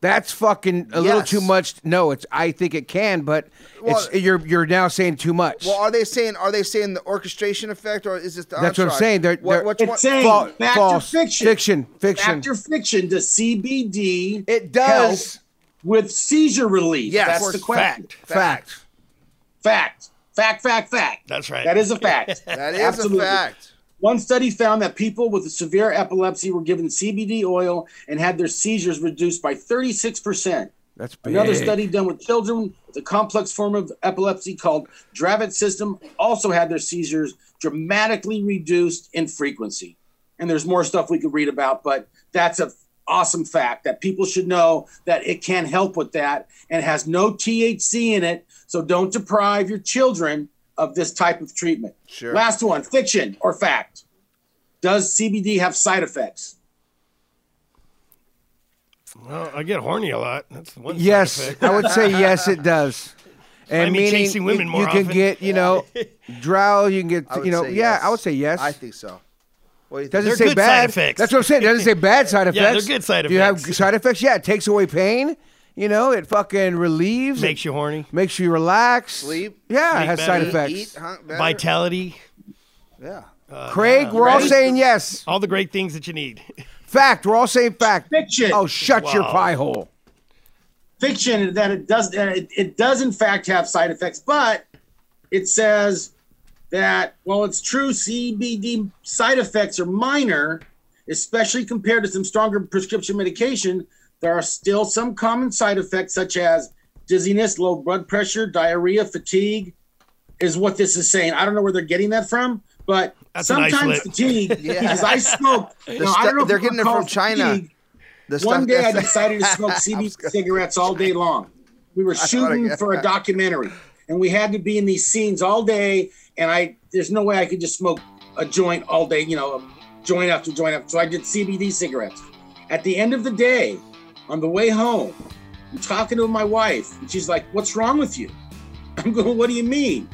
Speaker 3: That's fucking a little too much. No, it's. I think it can, but
Speaker 2: Well-
Speaker 3: it's you're you're now saying too much.
Speaker 2: Well, are they saying are they saying the orchestration effect or is it the
Speaker 3: That's what I'm saying. They're- they're-
Speaker 2: which
Speaker 5: It's
Speaker 2: one-
Speaker 5: saying
Speaker 3: Fal-
Speaker 5: fact
Speaker 3: false.
Speaker 5: or fiction.
Speaker 3: Fiction. Fiction.
Speaker 5: Fact or fiction. Does CBD
Speaker 3: It does.
Speaker 5: help with seizure relief?
Speaker 2: Yes.
Speaker 5: That's the question.
Speaker 4: Fact.
Speaker 3: fact.
Speaker 5: Fact. Fact. Fact. Fact. Fact.
Speaker 4: That's right.
Speaker 5: That is a fact.
Speaker 2: that is
Speaker 5: Absolutely.
Speaker 2: a fact.
Speaker 5: One study found that people with severe epilepsy were given CBD oil and had their seizures reduced by 36%.
Speaker 3: That's big.
Speaker 5: Another study done with children with a complex form of epilepsy called Dravet system also had their seizures dramatically reduced in frequency. And there's more stuff we could read about, but that's an awesome fact that people should know that it can help with that and has no THC in it. So don't deprive your children of this type of treatment.
Speaker 2: Sure.
Speaker 5: Last one, fiction or fact. Does CBD have side effects?
Speaker 4: Well, I get horny a lot. That's one. side
Speaker 3: Yes,
Speaker 4: effect.
Speaker 3: I would say yes. It does. And
Speaker 4: Find me
Speaker 3: meaning
Speaker 4: chasing women
Speaker 3: you,
Speaker 4: more
Speaker 3: you can
Speaker 4: often.
Speaker 3: get you know drow. You can get you know yeah.
Speaker 2: yes.
Speaker 3: I would say yes.
Speaker 2: I think so. What do you think?
Speaker 3: Doesn't
Speaker 4: They're
Speaker 3: say
Speaker 4: good
Speaker 3: bad.
Speaker 4: side effects.
Speaker 3: That's what I'm saying. Doesn't say bad side effects.
Speaker 4: Yeah, they're good side effects.
Speaker 3: Do you have side effects? Yeah, it takes away pain. You know, it fucking relieves.
Speaker 4: Makes
Speaker 3: it
Speaker 4: you horny.
Speaker 3: makes you relax.
Speaker 2: Sleep?
Speaker 3: Yeah,
Speaker 4: Sleep
Speaker 3: it has
Speaker 4: better.
Speaker 3: side effects.
Speaker 2: Eat, huh, better?
Speaker 4: Vitality.
Speaker 2: Yeah.
Speaker 3: Uh, Craig, we're all
Speaker 5: Ready?
Speaker 3: saying yes.
Speaker 4: All the great things that you need.
Speaker 3: Fact. We're all saying fact.
Speaker 5: Fiction.
Speaker 3: Oh, shut your
Speaker 4: Wow.
Speaker 3: pie hole.
Speaker 5: fiction that it does that it, it does in fact have side effects, but it says that while it's true CBD side effects are minor, especially compared to some stronger prescription medication, there are still some common side effects such as dizziness, low blood pressure, diarrhea, fatigue, is what this is saying. I don't know where they're getting that from, but
Speaker 4: That's
Speaker 5: sometimes
Speaker 4: lip.
Speaker 5: fatigue
Speaker 2: Yeah.
Speaker 5: because I smoke.
Speaker 2: The
Speaker 5: now, I don't know if
Speaker 2: they're getting it from China.
Speaker 5: fatigue,
Speaker 2: The
Speaker 5: one day I decided to smoke CB cigarettes all day long. We were shooting for a documentary, and we had to be in these scenes all day. And I, there's no way I could just smoke a joint all day, you know, joint after joint after. So I did CBD cigarettes. At the end of the day, on the way home, I'm talking to my wife, and she's like, "What's wrong with you?" I'm going, "What do you mean?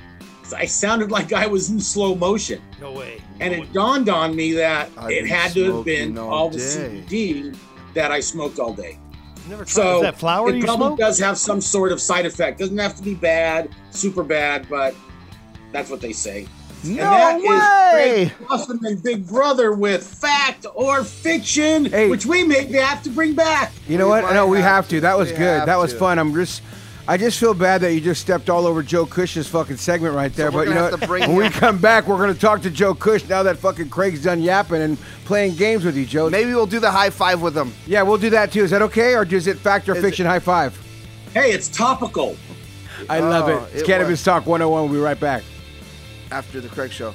Speaker 5: I sounded like I was in slow motion.
Speaker 4: No way.
Speaker 5: And it dawned on me that
Speaker 2: I've
Speaker 5: it had to have been
Speaker 2: all
Speaker 5: all the
Speaker 2: day.
Speaker 5: CBD that I smoked all day.
Speaker 4: Never tried.
Speaker 5: So
Speaker 4: Is that flower
Speaker 5: it
Speaker 4: you
Speaker 5: probably
Speaker 4: smoke?
Speaker 5: does have some sort of side effect. Doesn't have to be bad, super bad, but that's what they say.
Speaker 2: No
Speaker 5: and that is
Speaker 2: way!
Speaker 5: Craig Wasserman, Big Brother with fact or fiction,
Speaker 3: Hey.
Speaker 5: which we may have to bring back.
Speaker 3: You know
Speaker 2: We
Speaker 3: what? No, we
Speaker 2: have
Speaker 3: have
Speaker 2: to.
Speaker 3: to. That was
Speaker 2: We
Speaker 3: good. That was
Speaker 2: to.
Speaker 3: fun. I'm just, I just feel bad that you just stepped all over Joe Cush's fucking segment right there.
Speaker 2: we're
Speaker 3: but you know, what? when we come back, we're gonna talk to Joe Cush now that fucking Craig's done yapping and playing games with you, Joe.
Speaker 2: Maybe we'll do the high five with them.
Speaker 3: Yeah, we'll do that too. Is that okay, or is it fact or
Speaker 2: Is
Speaker 3: fiction? High five.
Speaker 5: Hey, it's topical.
Speaker 3: I love
Speaker 2: Oh,
Speaker 3: it. It's
Speaker 2: it
Speaker 3: Cannabis
Speaker 2: was.
Speaker 3: Talk 101. We'll be right back.
Speaker 2: After the Craig Show.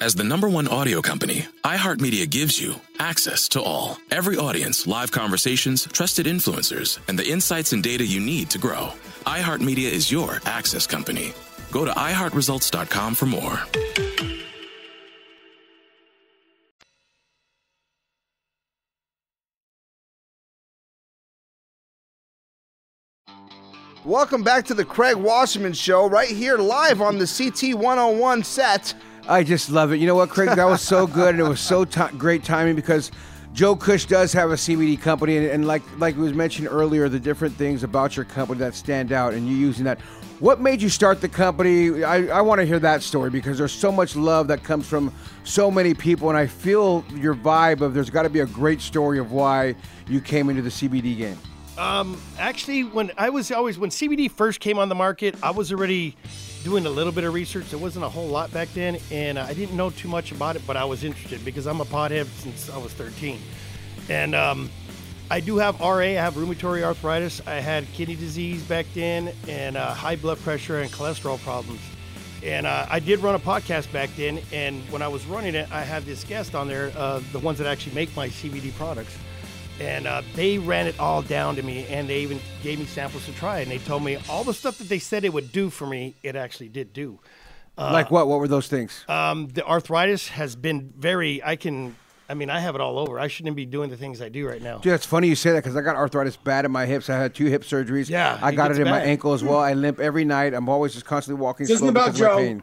Speaker 6: As the number one audio company, iHeartMedia gives you access to all. Every audience, live conversations, trusted influencers, and the insights and data you need to grow. iHeartMedia is your access company. Go to iHeartResults.com for more.
Speaker 2: Welcome back to the Craig Wasserman Show, right here live on the CT 101 set.
Speaker 3: I just love it. You know what, Craig? That was so good, and it was so ti great timing because Joe Cush does have a CBD company, and, and like like was mentioned earlier, the different things about your company that stand out, and you using that. What made you start the company? I, I want to hear that story because there's so much love that comes from so many people, and I feel your vibe of there's got to be a great story of why you came into the CBD game.
Speaker 4: Um, actually, when I was always when CBD first came on the market, I was already doing a little bit of research. There wasn't a whole lot back then, and I didn't know too much about it, but I was interested because I'm a pothead since I was 13, and um, I do have RA. I have rheumatoid arthritis. I had kidney disease back then, and uh, high blood pressure and cholesterol problems. And uh, I did run a podcast back then, and when I was running it, I had this guest on there, uh, the ones that actually make my CBD products and uh, they ran it all down to me and they even gave me samples to try and they told me all the stuff that they said it would do for me it actually did do uh,
Speaker 3: like what? What were those things?
Speaker 4: um, the arthritis has been very i can i mean i have it all over i shouldn't be doing the things i do right now
Speaker 3: Dude, it's funny you say that because I got arthritis bad in my hips. I had two hip surgeries.
Speaker 4: Yeah,
Speaker 3: I got it
Speaker 4: gets
Speaker 3: in my ankle as well. I limp every night. I'm always just constantly walking
Speaker 5: This isn't
Speaker 3: slow
Speaker 5: about
Speaker 3: because of my
Speaker 5: Joe.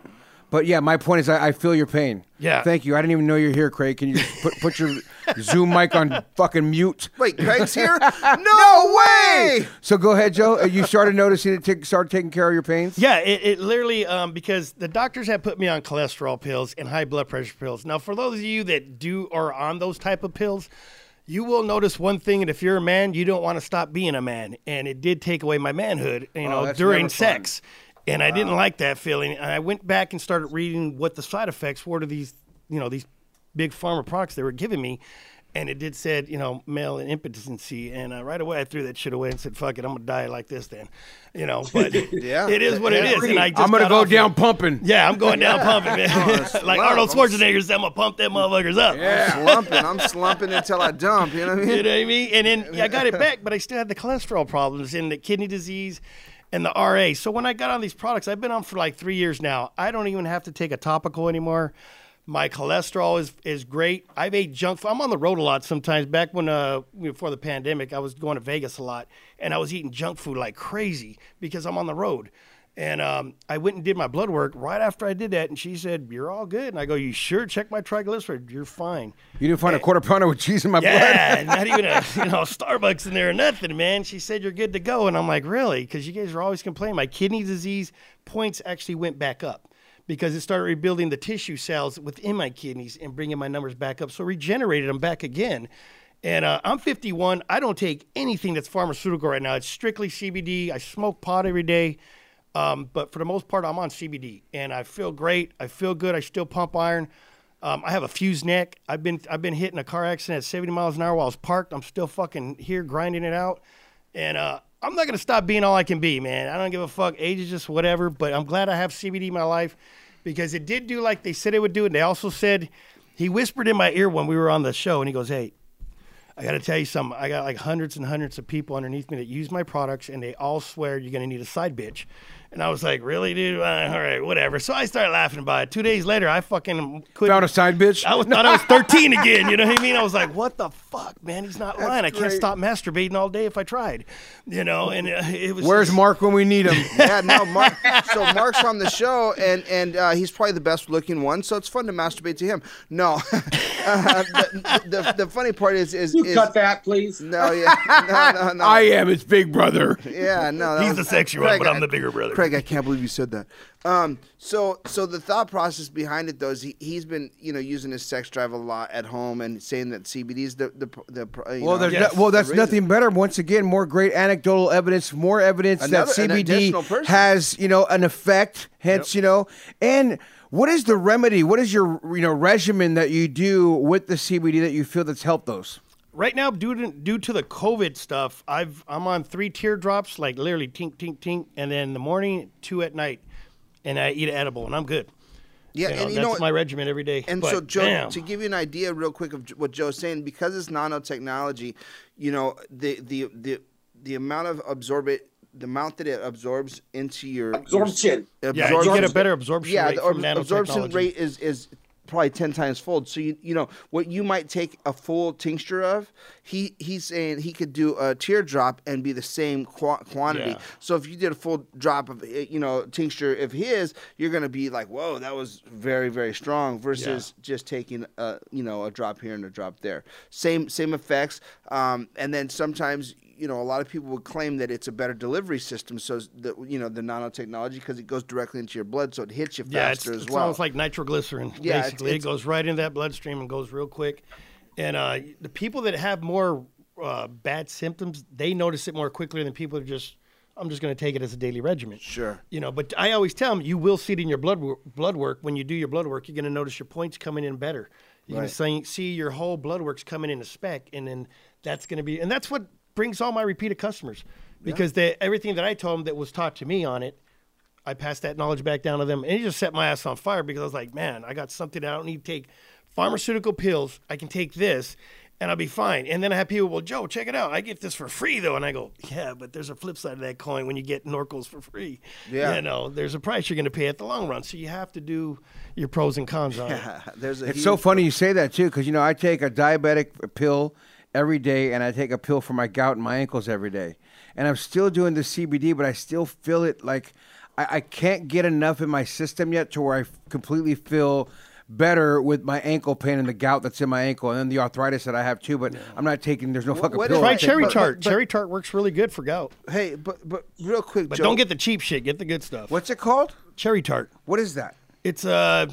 Speaker 3: Pain. But yeah, my point is, I, I feel your pain.
Speaker 4: Yeah.
Speaker 3: Thank you. I didn't even know you're here, Craig. Can you just put put your Zoom mic on fucking mute?
Speaker 2: Wait, Craig's here? no way!
Speaker 3: So go ahead, Joe. Uh, You started noticing it. Take, started taking care of your pains.
Speaker 4: Yeah, it, it literally um, because the doctors have put me on cholesterol pills and high blood pressure pills. Now, for those of you that do are on those type of pills, you will notice one thing, and if you're a man, you don't want to stop being a man. And it did take away my manhood, you know,
Speaker 3: Oh,
Speaker 4: during
Speaker 3: sex. fun.
Speaker 4: Sex. And I didn't like that feeling. And I went back and started reading what the side effects were to these, you know, these big pharma products they were giving me. And it did said, you know, male impotency. And uh, right away I threw that shit away and said, fuck it, I'm going to die like this then. You know, but
Speaker 2: Yeah.
Speaker 4: it is what it is. And I just
Speaker 3: I'm gonna go
Speaker 4: off it.
Speaker 3: down pumping.
Speaker 4: Yeah, I'm going down pumping, man. like. Arnold Schwarzenegger said, I'm gonna pump them motherfuckers up.
Speaker 2: I'm slumping. I'm slumping until I dump. You know what I mean?
Speaker 4: You know what I mean? And then yeah, I got it back, but I still had the cholesterol problems and the kidney disease and the RA. So when I got on these products, I've been on for like three years now. I don't even have to take a topical anymore. My cholesterol is is great. I've ate junk food. I'm on the road a lot sometimes. Back when uh before the pandemic, I was going to Vegas a lot, and I was eating junk food like crazy because I'm on the road. And um, I went and did my blood work right after I did that, and she said, "You're all good." And I go, "You sure? Check my triglycerides. You're fine."
Speaker 3: You didn't find a quarter pounder with cheese in my blood.
Speaker 4: Yeah, not even a you know Starbucks in there or nothing, man. She said you're good to go, and I'm like, really? Because you guys are always complaining. My kidney disease points actually went back up because it started rebuilding the tissue cells within my kidneys and bringing my numbers back up. So regenerated them back again. And uh, I'm 51. I don't take anything that's pharmaceutical right now. It's strictly CBD. I smoke pot every day. Um, but for the most part, I'm on CBD, and I feel great. I feel good. I still pump iron. Um, I have a fused neck. I've been I've been hit in a car accident at 70 miles an hour while I was parked. I'm still fucking here grinding it out, and uh, I'm not gonna stop being all I can be, man. I don't give a fuck. Age is just whatever. But I'm glad I have CBD in my life because it did do like they said it would do, and they also said he whispered in my ear when we were on the show, and he goes, "Hey, I got to tell you something. I got like hundreds and hundreds of people underneath me that use my products, and they all swear you're going to need a side bitch. And I was like, really, dude? Uh, all right, whatever. So I started laughing about it. Two days later, I fucking couldn't.
Speaker 3: Found a side bitch.
Speaker 4: I was thought I was 13 again. You know what I mean? I was like, what the fuck, man? He's not lying. I can't
Speaker 2: great.
Speaker 4: stop masturbating all day if I tried. You know, and uh, it was.
Speaker 3: Where's
Speaker 4: just-
Speaker 3: Mark when we need him?
Speaker 2: Yeah, no, Mark. So Mark's on the show, and and uh, he's probably the best looking one. So it's fun to masturbate to him. No, uh, the, the, the funny part is is,
Speaker 5: You
Speaker 2: is
Speaker 5: cut that, please.
Speaker 2: no, yeah, no, no, no.
Speaker 3: I am his big brother.
Speaker 2: Yeah, no.
Speaker 4: He's
Speaker 2: was-
Speaker 4: the sexy one, but I'm the bigger brother.
Speaker 2: Craig, I can't believe you said that. Um, so, so the thought process behind it, though, is he, he's been, you know, using his sex drive a lot at home and saying that CBD is the the the. You
Speaker 3: Well,
Speaker 2: know,
Speaker 3: there's
Speaker 4: Yes.
Speaker 3: no- well, that's
Speaker 2: the
Speaker 3: nothing better. Once again, more great anecdotal evidence, more evidence
Speaker 2: Another-
Speaker 3: that CBD has, you know, an effect. Hence, you know, and what is the remedy? What is your, you know, regimen that you do with the CBD that you feel that's helped those?
Speaker 4: Right now, due to due to the COVID stuff, I've I'm on three teardrops, like literally tink tink tink, and then in the morning, two at night, and I eat an edible, and I'm good.
Speaker 2: Yeah,
Speaker 4: You know,
Speaker 2: and you
Speaker 4: that's
Speaker 2: know, what-
Speaker 4: my regimen every day.
Speaker 2: And
Speaker 4: But,
Speaker 2: so, Joe,
Speaker 4: damn.
Speaker 2: to give you an idea, real quick, of what Joe's saying, because it's nanotechnology, you know, the the the the amount of absorbent, the amount that it absorbs into your
Speaker 5: Absorption.
Speaker 4: yeah, you get a better absorption
Speaker 2: Yeah,
Speaker 4: rate
Speaker 2: the
Speaker 4: from
Speaker 2: absorption rate is is probably ten times fold. So you you know what you might take a full tincture of, he he's saying he could do a teardrop and be the same qu- quantity.
Speaker 4: Yeah.
Speaker 2: So if you did a full drop of eh, you know tincture of his, you're gonna be like, whoa, that was very very strong. Versus just taking a you know a drop here and a drop there. Same same effects. Um, and then sometimes you know a lot of people would claim that it's a better delivery system. So the you know the nanotechnology because it goes directly into your blood, so it hits you
Speaker 4: Yeah, it's,
Speaker 2: faster as
Speaker 4: it's
Speaker 2: well.
Speaker 4: almost like nitroglycerin.
Speaker 2: Yeah, it's-
Speaker 4: basically,
Speaker 2: it's-
Speaker 4: it goes right into that bloodstream and goes real quick. And uh, the people that have more uh, bad symptoms, they notice it more quickly than people that just. I'm just going to take it as a daily regimen.
Speaker 2: Sure.
Speaker 4: You know, but I always tell them you will see it in your blood wor- blood work. When you do your blood work, you're going to notice your points coming in better. You're
Speaker 2: Right.
Speaker 4: going to see your whole blood works coming in a spec, and then that's going to be, and that's what brings all my repeated customers, because they, everything that I told them that was taught to me on it, I passed that knowledge back down to them, and it just set my ass on fire because I was like, man, I got something I don't need to take pharmaceutical pills. I can take this, and I'll be fine. And then I have people, well, Joe, check it out. I get this for free though, and I go, yeah, but there's a flip side of that coin when you get Norcos for free.
Speaker 2: Yeah.
Speaker 4: you know, there's a price you're going to pay at the long run, so you have to do your pros and cons on it.
Speaker 2: There's a
Speaker 3: It's so funny you say that too, because you know I take a diabetic pill every day, and I take a pill for my gout and my ankles every day, and I'm still doing the CBD, but I still feel it like I, I can't get enough in my system yet to where I f- completely feel better with my ankle pain and the gout that's in my ankle, and then the arthritis that I have too. But I'm not taking. There's no fucking
Speaker 2: what
Speaker 3: pill.
Speaker 4: Try
Speaker 3: take,
Speaker 4: cherry
Speaker 3: but-
Speaker 4: tart.
Speaker 2: but-
Speaker 4: cherry tart works really good for gout,
Speaker 2: Hey, but but real quick,
Speaker 4: but
Speaker 2: Joe,
Speaker 4: don't get the cheap shit. Get the good stuff.
Speaker 3: What's it called?
Speaker 4: cherry tart?
Speaker 3: What is that?
Speaker 4: It's uh,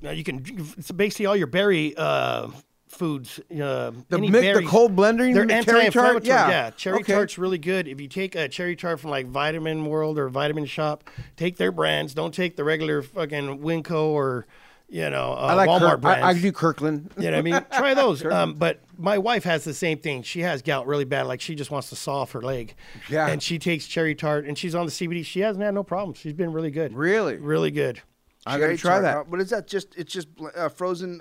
Speaker 4: now you can. It's basically all your berry uh foods. Uh,
Speaker 3: The
Speaker 4: any
Speaker 3: mi- the cold blending
Speaker 4: They're
Speaker 3: the cherry tart?
Speaker 4: anti-inflammatory.
Speaker 3: Yeah.
Speaker 4: cherry
Speaker 3: Okay.
Speaker 4: tart's really good. If you take a cherry tart from like Vitamin World or Vitamin Shoppe, take their brands. Don't take the regular fucking Winco or you know uh,
Speaker 3: I like
Speaker 4: Walmart
Speaker 3: Kirk,
Speaker 4: brands.
Speaker 3: I, I do Kirkland.
Speaker 4: You know what I mean? Try those. Um, but my wife has the same thing. She has gout really bad. Like she just wants to saw off her leg.
Speaker 3: Yeah.
Speaker 4: And she takes cherry tart and she's on the CBD. She hasn't had no problems. She's been really good.
Speaker 3: Really?
Speaker 4: Really good.
Speaker 3: I gotta try
Speaker 2: tart,
Speaker 3: that.
Speaker 2: uh, What is that? Just it's just bl- uh, frozen.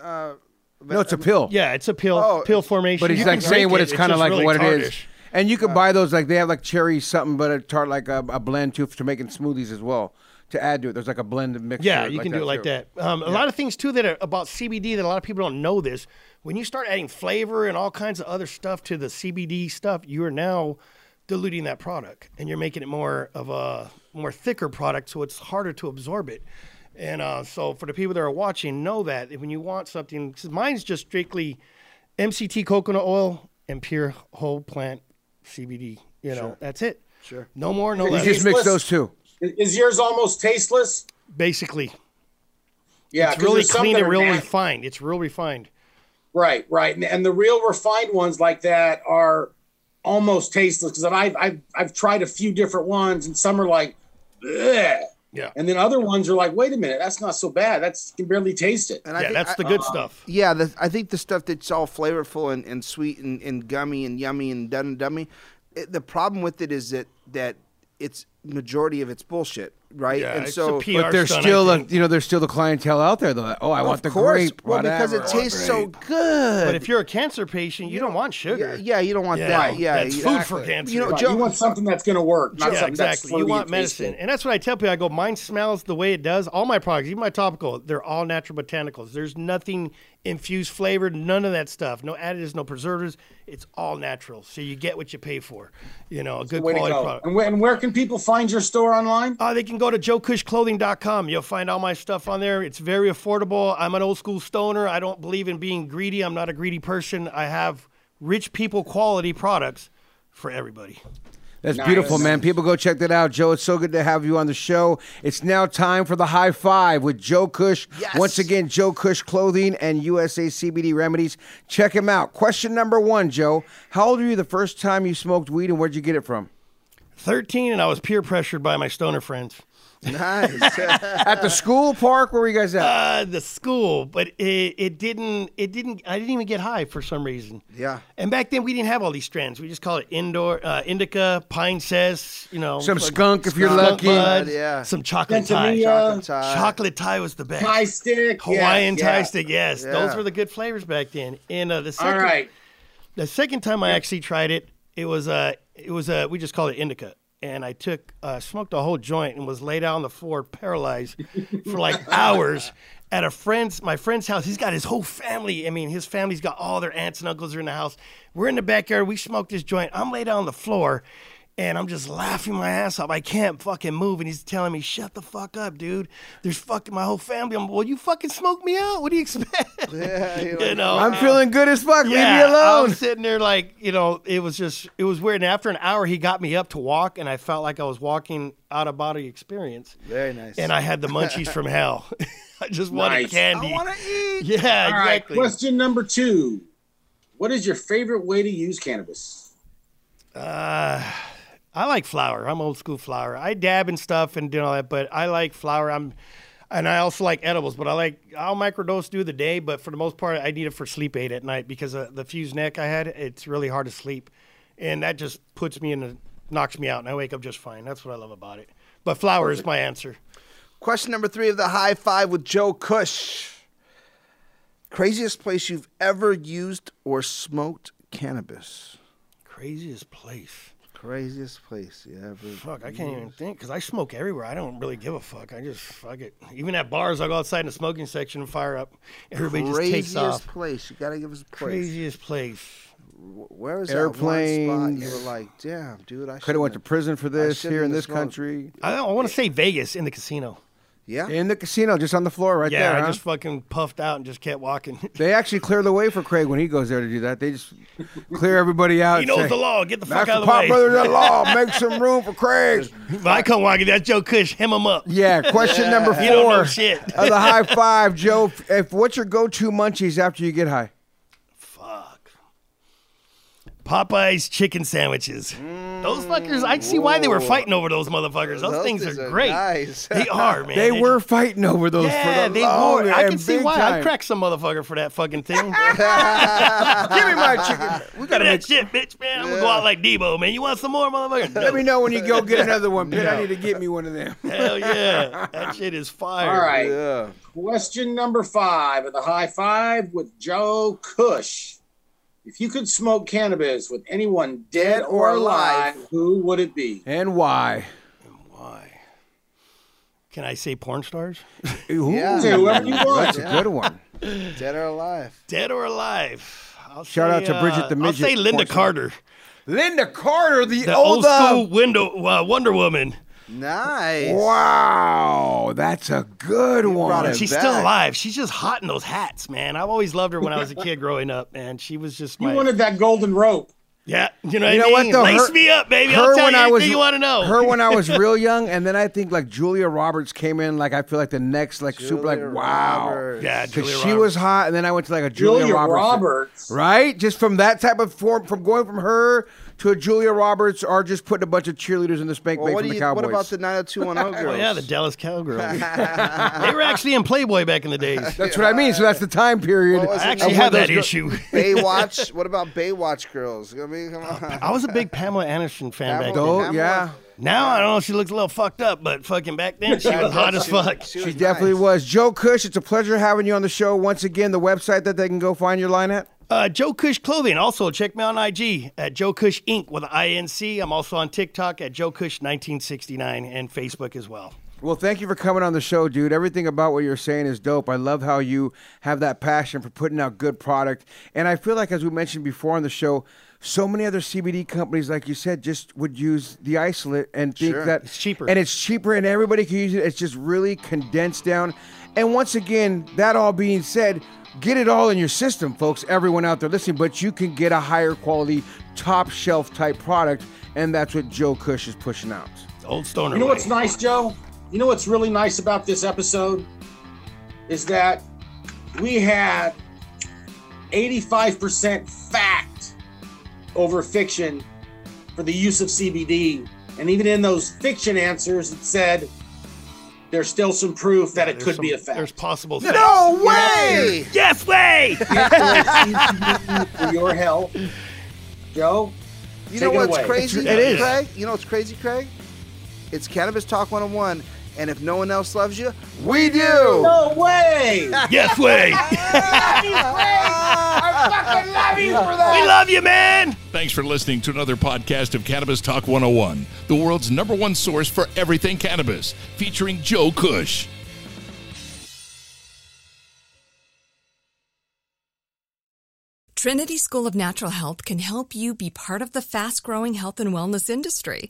Speaker 3: No, it's a pill.
Speaker 4: Yeah, it's a pill
Speaker 2: Oh,
Speaker 4: pill formation.
Speaker 3: But he's like saying
Speaker 4: drink
Speaker 3: what
Speaker 4: it.
Speaker 3: it's kind of like
Speaker 4: really
Speaker 3: what it is. And you could buy those like they have like cherry something, but a tart like a, a blend too for making smoothies as well to add to it. There's like a blended mixture.
Speaker 4: Yeah, you can do it like
Speaker 3: too.
Speaker 4: that. Um, A lot of things too that are about CBD that a lot of people don't know this. When you start adding flavor and all kinds of other stuff to the CBD stuff, you are now diluting that product and you're making it more of a more thicker product, so it's harder to absorb it. And uh, so for the people that are watching, know that when you want something, because mine's just strictly MCT coconut oil and pure whole plant CBD. You know, that's it. Sure. No more, no
Speaker 3: You just mix those two.
Speaker 5: Is is yours almost tasteless?
Speaker 4: Basically,
Speaker 5: Yeah,
Speaker 4: it's really clean and
Speaker 5: are
Speaker 4: real
Speaker 5: na-
Speaker 4: refined. It's real refined.
Speaker 5: Right, right, and, and the real refined ones like that are almost tasteless because I've, I've I've tried a few different ones and some are like, Bleh.
Speaker 4: Yeah.
Speaker 5: and then other ones are like, wait a minute, that's not so bad. That's you can barely taste it.
Speaker 2: and I
Speaker 4: yeah,
Speaker 2: think
Speaker 4: that's
Speaker 2: I-
Speaker 4: the good uh, stuff.
Speaker 2: Yeah, the, I think the stuff that's all flavorful and, and sweet and, and gummy and yummy and done and dummy, it, the problem with it is that that it's majority of it's bullshit, right?
Speaker 4: Yeah,
Speaker 2: and
Speaker 4: it's
Speaker 2: so
Speaker 4: a PR
Speaker 3: But there's
Speaker 4: stunt,
Speaker 3: still, a, you know, there's still the clientele out there though. Oh, I want the
Speaker 2: course,
Speaker 3: grape.
Speaker 2: well, because it tastes so good.
Speaker 4: But if you're a cancer patient, you don't want sugar.
Speaker 2: yeah, you don't want
Speaker 4: Yeah,
Speaker 2: that. Yeah,
Speaker 4: that's
Speaker 2: you-
Speaker 4: food for cancer.
Speaker 2: You know,
Speaker 5: Right,
Speaker 2: Joe,
Speaker 5: you want something that's going to work, not
Speaker 4: yeah,
Speaker 5: something that's
Speaker 4: exactly. You want medicine, and that's what I tell people. I go, mine smells the way it does. All my products, even my topical, they're all natural botanicals. There's nothing infused flavored, none of that stuff. No additives, no preservatives. It's all natural, so you get what you pay for. You know, a good quality
Speaker 5: go.
Speaker 4: product.
Speaker 5: And where, and where can people find your store online?
Speaker 4: Uh, they can go to joecushclothing.com. You'll find all my stuff on there. It's very affordable. I'm an old school stoner. I don't believe in being greedy. I'm not a greedy person. I have rich people quality products for everybody.
Speaker 3: That's
Speaker 5: Nice.
Speaker 3: beautiful, man. People go check that out. Joe, it's so good to have you on the show. It's now time for the high five with Joe Cush.
Speaker 2: Yes.
Speaker 3: Once again, Joe Cush Clothing and USA CBD Remedies. Check him out. Question number one, Joe. How old were you the first time you smoked weed and where'd you get it from?
Speaker 4: 13, and I was peer pressured by my stoner friends.
Speaker 2: Nice.
Speaker 3: At the school park? Where were you guys at?
Speaker 4: Uh, the school, but it, it didn't. It didn't. I didn't even get high for some reason.
Speaker 2: Yeah.
Speaker 4: And back then we didn't have all these strands. We just called it indoor uh, indica, pine cess. You know,
Speaker 3: Some
Speaker 4: like
Speaker 3: skunk if you're
Speaker 4: skunk
Speaker 3: lucky.
Speaker 4: bud,
Speaker 2: Yeah.
Speaker 4: Some chocolate
Speaker 5: Thai.
Speaker 2: Chocolate Thai.
Speaker 4: Chocolate Thai was the best.
Speaker 5: Pie stick,
Speaker 4: Hawaiian
Speaker 5: yes,
Speaker 4: Thai
Speaker 5: yeah.
Speaker 4: stick. Yes,
Speaker 2: Yeah.
Speaker 4: those were the good flavors back then. And uh, the second,
Speaker 5: All right.
Speaker 4: the second time I actually tried it, it was uh, it was uh, we just called it indica. And I took uh, smoked a whole joint and was laid out on the floor paralyzed for like hours at a friend's my friend's house. He's got his whole family. I mean, his family's got all their aunts and uncles are in the house. We're in the backyard. We smoked this joint. I'm laid out on the floor. And I'm just laughing my ass off. I can't fucking move. And he's telling me, shut the fuck up, dude. There's fucking my whole family. I'm, well, you fucking smoke me out. What do you expect?
Speaker 2: Yeah, you're
Speaker 4: you
Speaker 2: like,
Speaker 4: know,
Speaker 3: I'm feeling good as fuck. Leave me alone.
Speaker 4: I'm sitting there like, you know, it was just, it was weird. And after an hour, he got me up to walk, and I felt like I was walking out of body experience.
Speaker 2: Very nice.
Speaker 4: And I had the munchies from hell. I just wanted
Speaker 5: Nice.
Speaker 4: candy.
Speaker 2: I want to eat.
Speaker 4: yeah,
Speaker 5: All right.
Speaker 4: exactly.
Speaker 5: Question number two. What is your favorite way to use cannabis?
Speaker 4: Uh, I like flour. I'm old school flour. I dab and stuff and do all that, but I like flour. I'm, and I also like edibles. But I like I'll microdose through the day, but for the most part, I need it for sleep aid at night because of the fused neck I had. It's really hard to sleep, and that just puts me in a knocks me out, and I wake up just fine. That's what I love about it. But flour is my answer.
Speaker 2: Question number three of the high five with Joe Cush. Craziest place you've ever used or smoked cannabis?
Speaker 4: Craziest place.
Speaker 2: Craziest place you ever.
Speaker 4: Fuck, I can't even think because I smoke everywhere. I don't really give a fuck. I just fuck it. Even at bars, I go outside in the smoking section and fire up. Everybody just takes
Speaker 2: Craziest place. You gotta give us a place.
Speaker 4: Craziest place.
Speaker 2: Wh- Where was that one spot you were like, damn, dude, I
Speaker 3: Could have went to prison for this here in this
Speaker 2: smoked.
Speaker 3: country.
Speaker 4: I, I want to say Vegas in the casino.
Speaker 2: Yeah.
Speaker 3: In the casino, just on the floor right
Speaker 4: yeah,
Speaker 3: there.
Speaker 4: I
Speaker 3: huh?
Speaker 4: just fucking puffed out and just kept walking.
Speaker 3: They actually clear the way for Craig when he goes there to do that. They just clear everybody out.
Speaker 4: he knows
Speaker 3: say,
Speaker 4: the law. Get the fuck out of the way.
Speaker 3: Pop
Speaker 4: way.
Speaker 3: Brothers at law. Make some room for Craig.
Speaker 4: I come walking. That's Joe Cush. Hem him up.
Speaker 3: Yeah. Question number four
Speaker 4: You don't know shit.
Speaker 3: of the high five, Joe. If what's your go-to munchies after you get high?
Speaker 4: Fuck. Popeye's chicken sandwiches. Mm. Those fuckers, I see why they were fighting over those motherfuckers. Those,
Speaker 2: Those
Speaker 4: things
Speaker 2: things
Speaker 4: are
Speaker 2: are
Speaker 4: great.
Speaker 2: nice.
Speaker 4: They are, man.
Speaker 3: They
Speaker 4: just-
Speaker 3: were fighting over those
Speaker 4: Yeah,
Speaker 3: for the
Speaker 4: they were. I can see why.
Speaker 3: time.
Speaker 4: I'd crack some motherfucker for that fucking thing. Give me
Speaker 3: my chicken. We gotta
Speaker 4: that shit, bitch, man. I'm gonna go out like Debo, man. You want some more, motherfucker?
Speaker 3: Let me know when you go get another one, Pitt. I need to get me one of them.
Speaker 4: Hell yeah, that shit is fire.
Speaker 5: All right.
Speaker 2: Yeah.
Speaker 5: Question number five of the high five with Joe Cush. If you could smoke cannabis with anyone dead or alive, who would it be?
Speaker 3: And why?
Speaker 4: And why? Can I say porn stars?
Speaker 3: Ooh,
Speaker 2: Yeah.
Speaker 5: Say whoever you want.
Speaker 3: That's a good one.
Speaker 2: Dead or alive?
Speaker 4: Dead or alive? I'll
Speaker 3: Shout
Speaker 4: say,
Speaker 3: out to Bridget
Speaker 4: uh,
Speaker 3: the
Speaker 4: I'll say Lynda
Speaker 3: porn star.
Speaker 4: Carter,
Speaker 3: Lynda Carter, the,
Speaker 4: the
Speaker 3: old,
Speaker 4: old school window uh, Wonder Woman.
Speaker 2: Nice.
Speaker 3: Wow, that's a good
Speaker 2: brought
Speaker 3: one.
Speaker 4: She's
Speaker 2: back.
Speaker 4: still alive. She's just hot in those hats, man. I've always loved her when I was a kid growing up, man. She was just
Speaker 5: You
Speaker 4: my
Speaker 5: wanted that golden rope.
Speaker 4: yeah. You know,
Speaker 3: You know
Speaker 4: what I
Speaker 3: what though?
Speaker 4: Lace
Speaker 3: Her-
Speaker 4: me up, baby.
Speaker 3: her
Speaker 4: I'll tell
Speaker 3: when
Speaker 4: you
Speaker 3: I was
Speaker 4: you want to know.
Speaker 3: her when I was real young, and then I think like Julia Roberts came in like I feel like the next like super like wow,
Speaker 2: Roberts.
Speaker 4: yeah,
Speaker 3: because she was hot, and then I went to like a Julia,
Speaker 5: Julia
Speaker 3: Roberts,
Speaker 5: Roberts.
Speaker 3: right? Just from that type of form, from going from her to a Julia Roberts, or just putting a bunch of cheerleaders in the spank
Speaker 2: Well,
Speaker 3: bank
Speaker 2: what,
Speaker 3: from the
Speaker 2: you,
Speaker 3: Cowboys.
Speaker 2: what about the 90210 girls?
Speaker 4: Oh yeah, the Dallas Cowgirls. they were actually in Playboy back in the days.
Speaker 3: That's what I mean. So that's the time period.
Speaker 2: What was
Speaker 4: I
Speaker 2: it?
Speaker 4: actually
Speaker 3: of
Speaker 4: have
Speaker 3: when
Speaker 4: that
Speaker 3: those
Speaker 4: issue.
Speaker 2: Baywatch? what about Baywatch girls? I mean, come on.
Speaker 4: I was a big Pamela Anderson fan back then.
Speaker 3: Oh
Speaker 2: Pamela-
Speaker 3: yeah,
Speaker 4: Now I don't know. She looks a little fucked up, but fucking back then she was hot as fuck.
Speaker 2: She,
Speaker 3: she
Speaker 2: was
Speaker 3: definitely
Speaker 2: nice.
Speaker 3: was. Joe Cush, it's a pleasure having you on the show once again. The website that they can go find your line at.
Speaker 4: Uh, Joe Cush Clothing. Also, check me on IG at Joe Cush Inc. with INC. I'm also on TikTok at Joe Cush 1969 and Facebook as well.
Speaker 3: Well, thank you for coming on the show, dude. Everything about what you're saying is dope. I love how you have that passion for putting out good product. And I feel like, as we mentioned before on the show, so many other CBD companies, like you said, just would use the isolate and think
Speaker 2: Sure.
Speaker 3: that
Speaker 4: It's cheaper.
Speaker 3: and it's cheaper, and everybody can use it. It's just really condensed down. And once again, that all being said, get it all in your system, folks. Everyone out there listening, but you can get a higher quality, top shelf type product, and that's what Joe Cush is pushing out.
Speaker 4: Old Stoner.
Speaker 5: You know
Speaker 4: way.
Speaker 5: what's nice, Joe? You know what's really nice about this episode is that we had 85% fact over fiction for the use of CBD. And even in those fiction answers, it said there's still some proof that it could
Speaker 4: some-
Speaker 5: be a fact.
Speaker 4: There's possible.
Speaker 2: No way!
Speaker 4: Yes way.
Speaker 5: for your health. Joe,
Speaker 2: You know what's
Speaker 5: away.
Speaker 2: crazy,
Speaker 4: It is.
Speaker 2: Craig? You know what's crazy, Craig? It's Cannabis Talk 101, and if no one else loves you,
Speaker 3: We do.
Speaker 5: no way!
Speaker 4: yes way.
Speaker 3: I fucking love you for that.
Speaker 4: we love you, man.
Speaker 1: Thanks for listening to another podcast of Cannabis Talk 101, the world's number one source for everything cannabis, featuring Joe Cush.
Speaker 7: Trinity School of Natural Health can help you be part of the fast growing health and wellness industry.